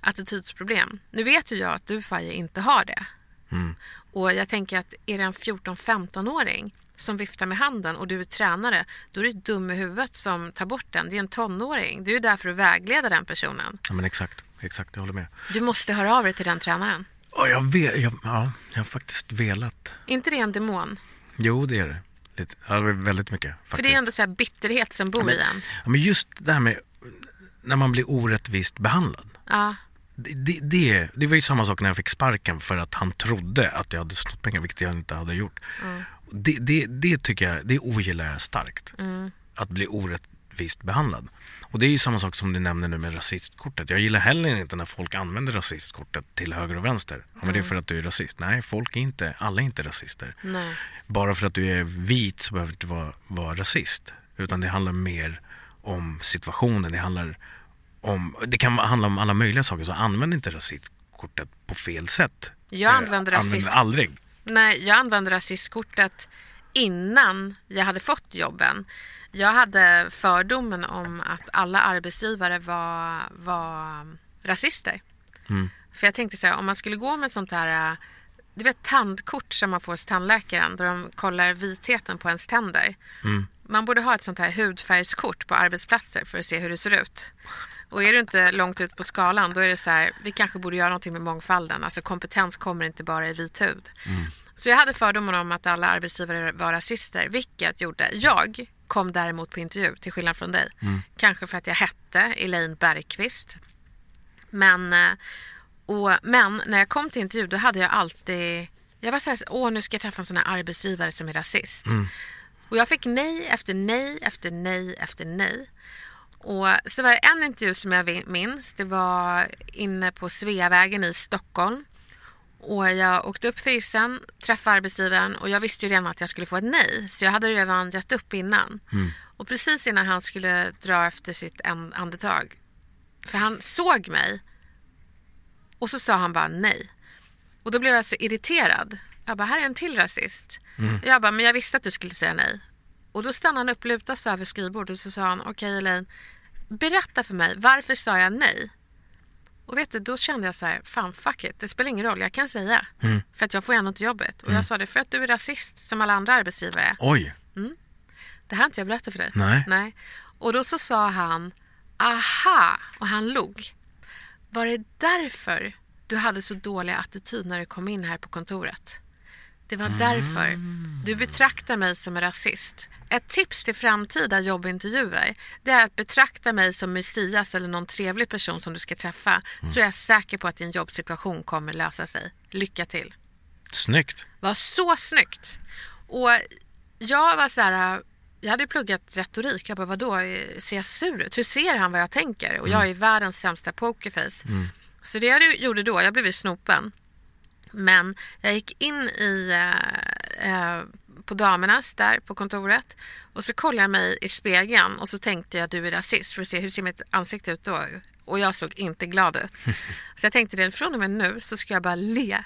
attitydsproblem. Nu vet ju jag att du Faye inte har det. Och jag tänker att är det en 14-15-åring som viftar med handen och du är tränare, då är du dum i huvudet som tar bort den. Det är en tonåring. Du är där för att vägleda den personen. ja, men exakt, exakt, jag håller med. Du måste höra av dig till den tränaren. Ja, jag, vet, jag, ja, jag har faktiskt velat. inte det en demon? Jo, det är det. Lite, ja, väldigt mycket faktiskt. För det är ändå så bitterhet som bor men, i en. ja, men just det här med när man blir orättvist behandlad. Ja. Det, det, det, var ju samma sak när jag fick sparken för att han trodde att jag hade snott pengar, vilket jag inte hade gjort. Det, det, det tycker jag, det ogillar jag starkt. Att bli orättvist behandlad. Och det är ju samma sak som du nämner nu med rasistkortet. Jag gillar heller inte när folk använder rasistkortet till höger och vänster. Ja, men det är för att du är rasist. Nej, folk är inte, alla är inte rasister. Nej. Bara för att du är vit så behöver du inte vara, vara rasist. Utan det handlar mer om situationen. Det handlar om, det kan handla om alla möjliga saker. Så använd inte rasistkortet på fel sätt. Jag Eh, använder Använd rasist- aldrig. Nej, jag använde rasistkortet innan jag hade fått jobben. Jag hade fördomen om att alla arbetsgivare var, var rasister. För jag tänkte så här, om man skulle gå med sånt här, äh, du vet tandkort som man får hos tandläkaren där de kollar vitheten på ens tänder. Man borde ha ett sånt här hudfärgskort på arbetsplatser för att se hur det ser ut. Och är du inte långt ut på skalan då är det så här, vi kanske borde göra någonting med mångfalden. Alltså kompetens kommer inte bara i vit hud. Så jag hade fördomen om att alla arbetsgivare var rasister, vilket gjorde jag kom däremot på intervju, till skillnad från dig. Kanske för att jag hette Elaine Bergqvist. Men, eh, och, men när jag kom till intervju då hade jag alltid... Jag var så här, åh nu ska jag träffa en sån här arbetsgivare som är rasist. Och jag fick nej efter nej efter nej efter nej. Och så var det en intervju som jag minns. Det var inne på Sveavägen i Stockholm. Och jag åkte upp för isen, träffade arbetsgivaren och jag visste ju redan att jag skulle få ett nej. Så jag hade redan gett upp innan. Och precis innan han skulle dra efter sitt andetag. För han såg mig. Och så sa han bara nej. Och då blev jag så irriterad. Jag bara, här är en till rasist. Jag bara, men jag visste att du skulle säga nej. Och då stannade han upp, lutade sig över skrivbordet och så sa han, okej Elaine, berätta för mig, varför sa jag nej? Och vet du, då kände jag så här, fan fuck it, det spelar ingen roll, jag kan säga. För att jag får ändå inte jobbet. Och jag sa det, för att du är rasist som alla andra arbetsgivare. Oj, Det här har inte jag berättat för dig. Nej. Nej. Och då så sa han, aha, och han log. Var det därför du hade så dålig attityd när du kom in här på kontoret? Det var därför. Du betraktar mig som en rasist. Ett tips till framtida jobbintervjuer det är att betrakta mig som Messias eller någon trevlig person som du ska träffa. Så är jag säker på att din jobbsituation kommer lösa sig. Lycka till! snyggt. var så snyggt. Och jag var så här, jag hade pluggat retorik. Jag bara, vadå, ser jag sur ut? Hur ser han vad jag tänker? Och jag är världens sämsta pokerface. Så det jag gjorde då, jag blev ju snopen. Men jag gick in i, eh, eh, på damernas där på kontoret och så kollade jag mig i spegeln och så tänkte jag du är rasist för att se hur ser mitt ansikte ut då. Och jag såg inte glad ut. *laughs* Så jag tänkte det, från och med nu så ska jag bara le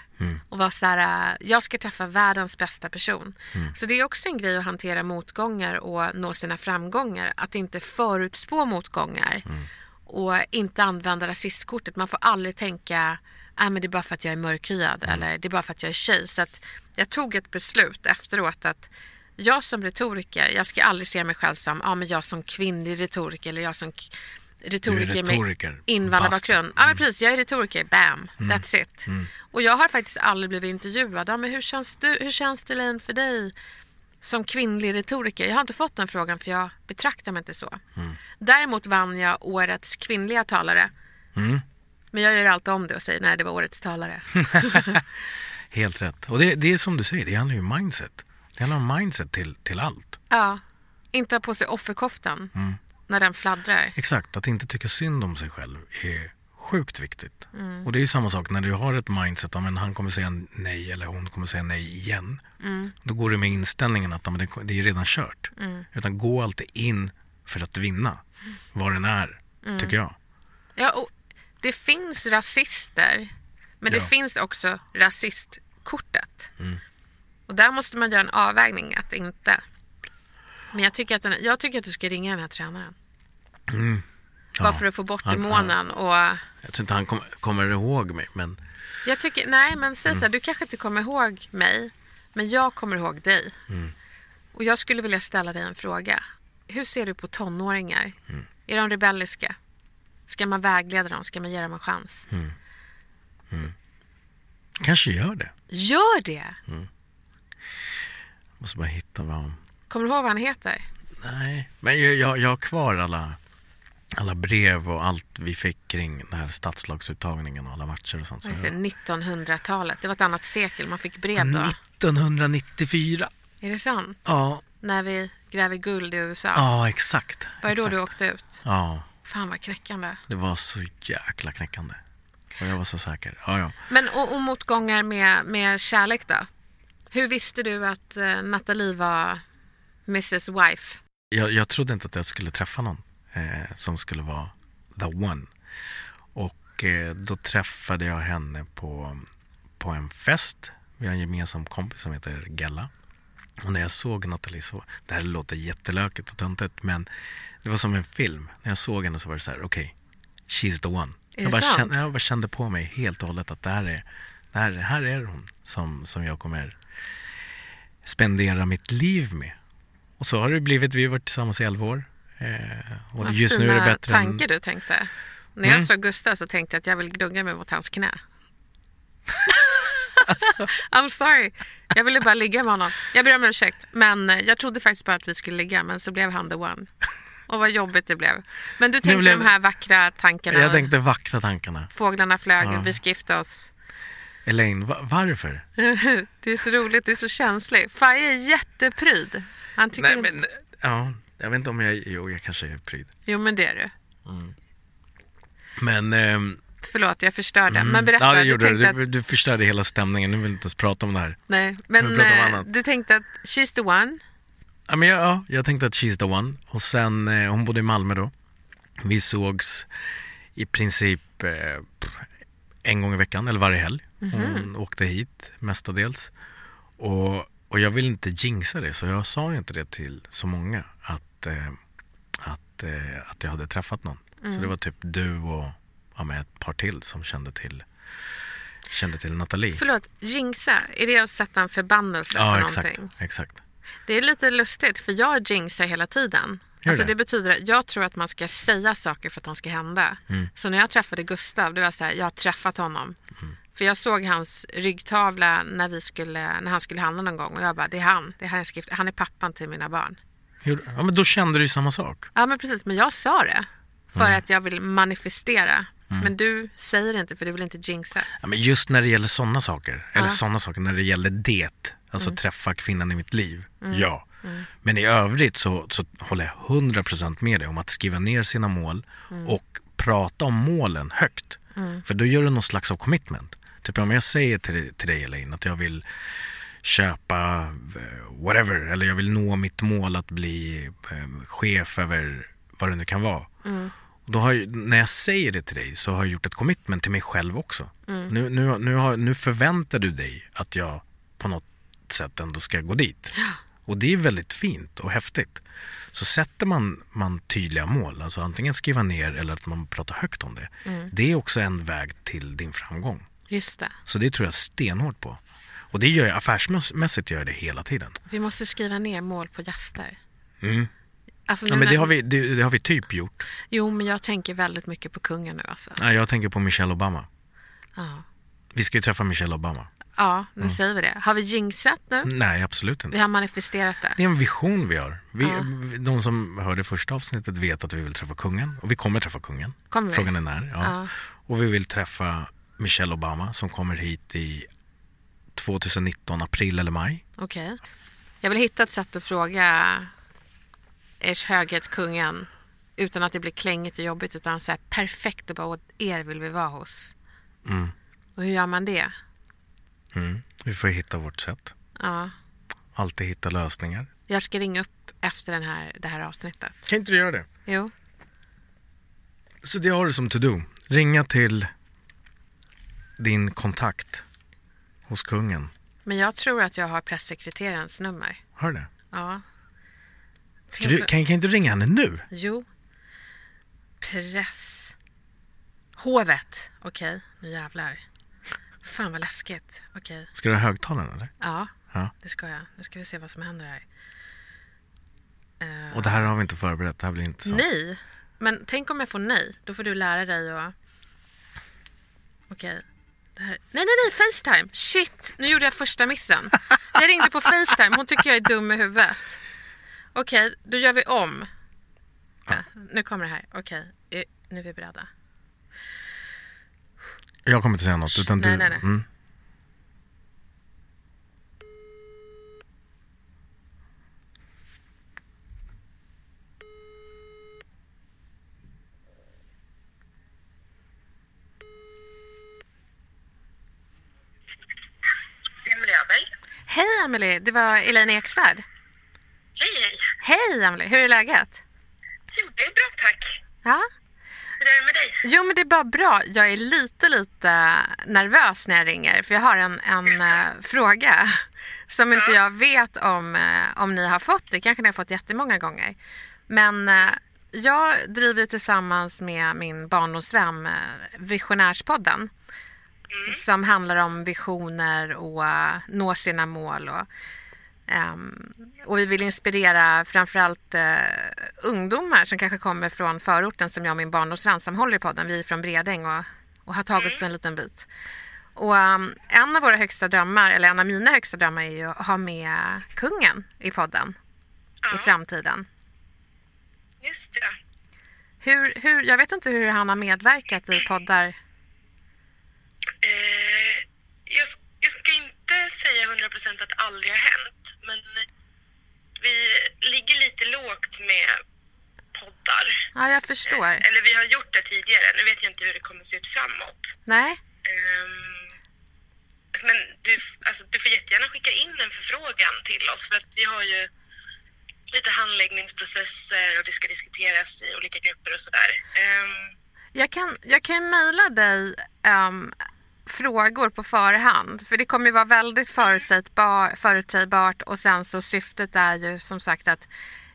och vara så här, eh, jag ska träffa världens bästa person. Så det är också en grej att hantera motgångar och nå sina framgångar. Att inte förutspå motgångar och inte använda rasistkortet. Man får aldrig tänka äh, men det är bara för att jag är mörkhyad eller det är bara för att jag är tjej. Så att jag tog ett beslut efteråt att jag som retoriker, jag ska aldrig se mig själv som ja, men jag som kvinnlig retoriker eller jag som retoriker, retoriker. med invandrarbakgrund. Ja, men precis, jag är retoriker, bam, that's it. Och jag har faktiskt aldrig blivit intervjuad. Ja, men hur, känns du, hur känns det Elaine, för dig som kvinnlig retoriker? Jag har inte fått den frågan för jag betraktar mig inte så. Däremot vann jag årets kvinnliga talare. Men jag gör alltid om det och säger nej, det var årets talare. *laughs* Helt rätt. Och det, det är som du säger, det handlar ju om mindset. Det handlar om mindset till, till allt. Ja, inte ha på sig offerkoftan när den fladdrar. Exakt, att inte tycka synd om sig själv är sjukt viktigt. Och det är ju samma sak när du har ett mindset om att han kommer säga nej eller hon kommer säga nej igen. Då går du med inställningen att men det, är redan kört. Utan gå alltid in för att vinna, vad den är, tycker jag. Ja, och det finns rasister, men det Ja. finns också rasistkortet. Och där måste man göra en avvägning att inte. Men jag tycker att, den, jag tycker att du ska ringa den här tränaren. Bara för att få bort demonen. Och Jag tror inte han kom, kommer ihåg mig, men jag tycker, nej men säg så här, du kanske inte kommer ihåg mig, men jag kommer ihåg dig. Och jag skulle vilja ställa dig en fråga. Hur ser du på tonåringar? Är de rebelliska? Ska man vägleda dem? Ska man ge dem en chans? kanske gör det. Gör det! Måste bara hitta vad... Kommer du ihåg vad han heter? Nej, men jag, jag, jag har kvar alla, alla brev och allt vi fick kring den här stadslagsuttagningen och alla matcher och sånt. Så Jag ser jag, 1900-talet. Det var ett annat sekel. Man fick brev då. 1994. Är det sant? Ja, När vi gräver guld i USA. ja exakt. Var det då du åkte ut? Ja, Fan vad knäckande. det var så jäkla knäckande. Och jag var så säker. Ja, ja. Men och, och motgångar med, med kärlek då? Hur visste du att eh, Nathalie var Mrs Wife? Jag, jag trodde inte att jag skulle träffa någon eh, som skulle vara the one. Och eh, då träffade jag henne på, på en fest. Vi har en gemensam kompis som heter Gella. Och när jag såg Nathalie så, det här låter jättelökigt och töntigt men det var som en film. När jag såg henne så var det så här, okej, she's the one. Är jag, bara sant? kände, jag bara kände på mig helt och hållet att det här är, det här, här är hon som, som jag kommer spendera mitt liv med. Och så har det blivit, vi har varit tillsammans i 11 år. Eh, och Vad just nu är det bättre tankar än... du tänkte. När jag Mm. såg Gustav så tänkte jag att jag vill gnugga mig mot hans knä. *laughs* Alltså. I'm sorry. Jag ville bara ligga med honom. Jag ber om ursäkt. Men eh, jag trodde faktiskt bara att vi skulle ligga. Men så blev han the one. Och vad jobbigt det blev. Men du tänkte blev- de här vackra tankarna. Jag tänkte vackra tankarna. Fåglarna flög, Ja. vi ska gifta oss. Elaine, va- varför? *laughs* Det är så roligt, du är så känslig. Faye är jättepryd. Han tycker Nej inte... men, ja, jag vet inte om jag, jo jag kanske är pryd. Jo men det är du. Men, ehm, Förlåt, jag förstörde. Men berätta. ja det gjorde du. Du, Att, du förstörde hela stämningen, nu vill jag inte ens prata om det här. nej, men eh, du tänkte att she's the one. Ja, men jag, ja, jag tänkte att she's the one. Och sen, eh, hon bodde i Malmö då. Vi sågs i princip eh, en gång i veckan, eller varje helg. Hon åkte hit mestadels. Och, och jag vill inte jinxa det, så jag sa inte det till så många att, eh, att, eh, att jag hade träffat någon. Så det var typ du och ja, men ett par till som kände till, kände till Nathalie. Förlåt, jinxa. Är det att sätta en förbannelse ja, på exakt. någonting? exakt. Det är lite lustigt för jag jinxar hela tiden. Gör Alltså det? det betyder att jag tror att man ska säga saker för att de ska hända. Mm. Så när jag träffade Gustav, det var så här, jag har träffat honom. Mm. För jag såg hans ryggtavla när, vi skulle, när han skulle handla någon gång och jag bara, det är han. Det är han, gifta- han är pappan till mina barn. Ja, men då kände du ju samma sak. Ja men precis, men jag sa det. För Mm. att jag vill manifestera. Men du säger det inte för du vill inte jinxa. Ja, men just när det gäller sådana saker, eller sådana saker, när det gäller det, alltså Mm. träffa kvinnan i mitt liv, ja. Men i övrigt så, så håller jag 100% med dig om att skriva ner sina mål och prata om målen högt. För då gör du någon slags av commitment. Typ om jag säger till, till dig Elaine att jag vill köpa eh, whatever eller jag vill nå mitt mål att bli eh, chef över vad det nu kan vara. Och Då har jag, när jag säger det till dig så har jag gjort ett commitment till mig själv också. Nu, nu, nu, har, nu förväntar du dig att jag på något sätt ändå ska gå dit. Och det är väldigt fint och häftigt. Så sätter man, man tydliga mål, alltså antingen skriva ner eller att man pratar högt om det. Det är också en väg till din framgång. Just det. Så det tror jag stenhårt på. Och det gör jag affärsmässigt gör jag det hela tiden. Vi måste skriva ner mål på gäster. Mm. Alltså, Ja, men det har, vi, det, det har vi typ gjort. Jo, men jag tänker väldigt mycket på kungen nu alltså. Ja, Jag tänker på Michelle Obama. Ja, Vi ska ju träffa Michelle Obama. ja nu säger vi det. Har vi jinxat nu? Nej, absolut inte. Vi har manifesterat det. Det är en vision vi har. Vi, Ja. De som hörde första avsnittet vet att vi vill träffa kungen. Och vi kommer träffa kungen. Kommer vi? Frågan är när. Ja. Ja. Och vi vill träffa Michelle Obama som kommer hit i 2019, april eller maj. Okej. Jag vill hitta ett sätt att fråga ers höghet kungen utan att det blir klängigt och jobbigt utan så här perfekt och bara åt er vill vi vara hos. Mm. Och hur gör man det? Mm. Vi får hitta vårt sätt. Ja. Alltid hitta lösningar. Jag ska ringa upp efter den här, det här avsnittet. Kan inte du göra det? Jo. Så det har du som to-do. Ringa till din kontakt hos kungen. Men jag tror att jag har pressekreterarens nummer. Hör det? Ja. Ska du, kan, kan inte du ringa henne nu? Jo. Press. Hovet. Okej, nu jävlar. Fan vad läskigt. Okej. Ska du ha högtalaren eller? Ja, Ja. det ska jag. Nu ska vi se vad som händer här. Eh, Och det här har vi inte förberett. Det här blir inte så. nej. Men tänk om jag får nej. Då får du lära dig att... Okej. Det här... Nej, nej, nej. Facetime. Shit, nu gjorde jag första missen. Jag ringde på Facetime. Hon tycker jag är dum i huvudet. Okej, då gör vi om. Ja, nu kommer det här. Okej, eh, nu är vi beredda. Jag kommer inte säga något. Utan Nej, du, nej, nej. Mm. Hej Emily, det var Elaine Eksvärd. Hej, Emily, hur är läget? Jo, det är bra tack. Ja? Hur är det med dig? Jo men det är bara bra. Jag är lite lite nervös när jag ringer för jag har en, en eh, fråga som inte jag vet om, eh, om ni har fått. Det kanske ni har fått jättemånga gånger. Men eh, jag driver tillsammans med min barndomsvän Visionärspodden som handlar om visioner och nå sina mål. Och, ehm, och vi vill inspirera framförallt uh, ungdomar som kanske kommer från förorten som jag och min barndomsvän som håller i podden. Vi är från Bredäng och, och har tagit oss en liten bit. Och ehm, en av våra högsta drömmar, eller en av mina högsta drömmar är ju att ha med kungen i podden i framtiden. Just det. Hur, hur, jag vet inte hur han har medverkat i poddar. Eh, jag, jag ska inte säga 100% att det aldrig har hänt, men vi ligger lite lågt med poddar. Ja, jag förstår. Eller vi har gjort det tidigare. Nu vet jag inte hur det kommer se ut framåt. Nej, Ehm, men du, alltså, du får jättegärna skicka in en förfrågan till oss för att vi har ju lite handläggningsprocesser och det ska diskuteras i olika grupper och sådär. Ehm, Jag kan, jag kan mejla dig ehm, frågor på förhand. För det kommer ju vara väldigt förutsägbar, förutsägbart och sen så syftet är ju som sagt att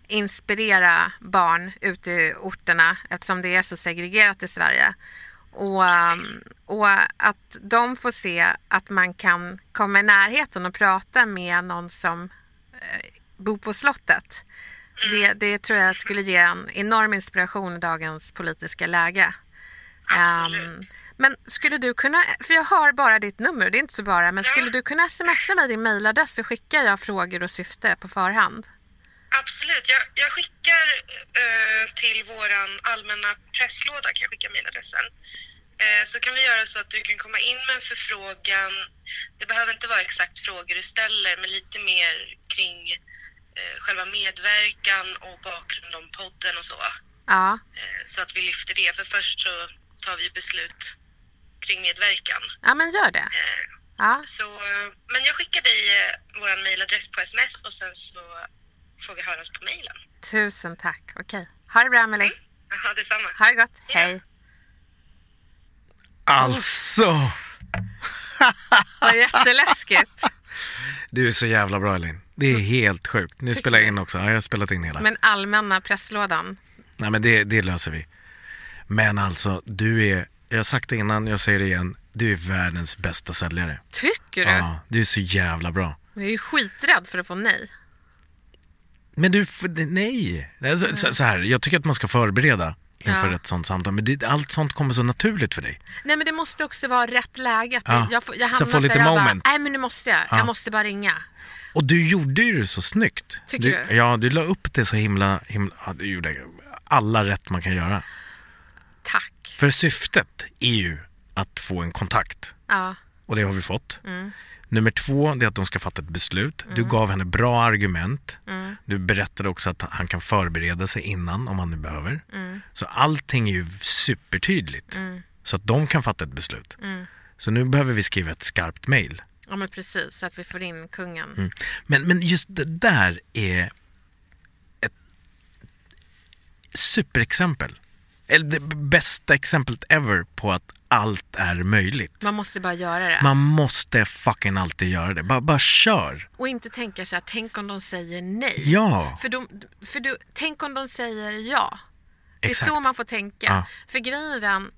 inspirera barn ute i orterna eftersom det är så segregerat i Sverige. Och, ehm, och att de får se att man kan komma i närheten och prata med någon som eh, bor på slottet. Det, det tror jag skulle ge en enorm inspiration i dagens politiska läge. Absolut. Ehm, men skulle du kunna, för jag har bara ditt nummer, det är inte så bara, men skulle du kunna smsa mig din mailadress så skickar jag frågor och syfte på förhand. absolut. Jag, jag skickar eh, till våran allmänna presslåda, kan jag skicka mejladressen. Eh, så kan vi göra så att du kan komma in med en förfrågan. Det behöver inte vara exakt frågor du ställer, men lite mer kring eh, själva medverkan och bakgrund om podden och så. Ja, Eh, så att vi lyfter det. För först så tar vi beslut kring medverkan. ja men gör det. Eh, Ja, så, eh, men jag skickar dig eh, vår mailadress på sms och sen så får vi höras på mailen. tusen tack. Okej, ha det bra Emelie. Ja, *laughs* detsamma. Ha det gott. Ja. Hej. Alltså! Var det jätteläskigt? *laughs* Du är så jävla bra Elin. Det är helt sjukt. Nu spelar jag in också. Ja, jag har spelat in hela. Men allmänna presslådan. Nej men det, det löser vi. Men alltså, du är, jag har sagt det innan, jag säger det igen. Du är världens bästa säljare. Tycker du? Ja, du är så jävla bra. Jag är ju skiträdd för att få nej. Men du, nej. Alltså, så, så här, jag tycker att man ska förbereda inför Ja. ett sånt samtal. Men det, allt sånt kommer så naturligt för dig. Nej men det måste också vara rätt läge. Ja. Jag, får, jag Så hamnar få lite så här, moment. Bara, Nej men nu måste jag. Ja. Jag måste bara ringa. Och du gjorde ju det så snyggt. Tycker du? Ja, du la upp det så himla, himla ja, du gjorde alla rätt man kan göra. Tack. För syftet är ju att få en kontakt. Ja. Och det har vi fått. Nummer två, det är att de ska fatta ett beslut. Du gav henne bra argument. Du berättade också att han kan förbereda sig innan om han nu behöver. Så allting är ju supertydligt. Så att de kan fatta ett beslut. Så nu behöver vi skriva ett skarpt mail. ja men precis. Så att vi får in kungen. Mm. Men, men just det där är ett superexempel. Eller det bästa exemplet ever på att allt är möjligt. Man måste bara göra det. Man måste fucking alltid göra det. Bara, bara kör. Och inte tänka så här, tänk om de säger nej. Ja, För, de, för du, tänk om de säger ja. Det är exakt. så man får tänka. Ja. För grejen är den,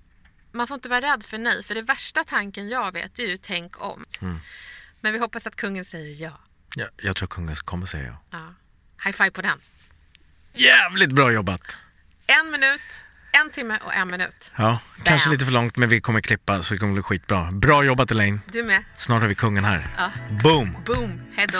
man får inte vara rädd för nej. För det värsta tanken jag vet är ju tänk om. Mm. Men vi hoppas att kungen säger ja. Ja, jag tror kungen kommer säga ja. ja. High five på den. Jävligt bra jobbat. En minut, en timme och en minut. Ja, kanske Bam. lite för långt men vi kommer klippa så det kommer bli skitbra. Bra jobbat Elaine. Du med. Snart har vi kungen här. Ja. Boom! Boom, hejdå.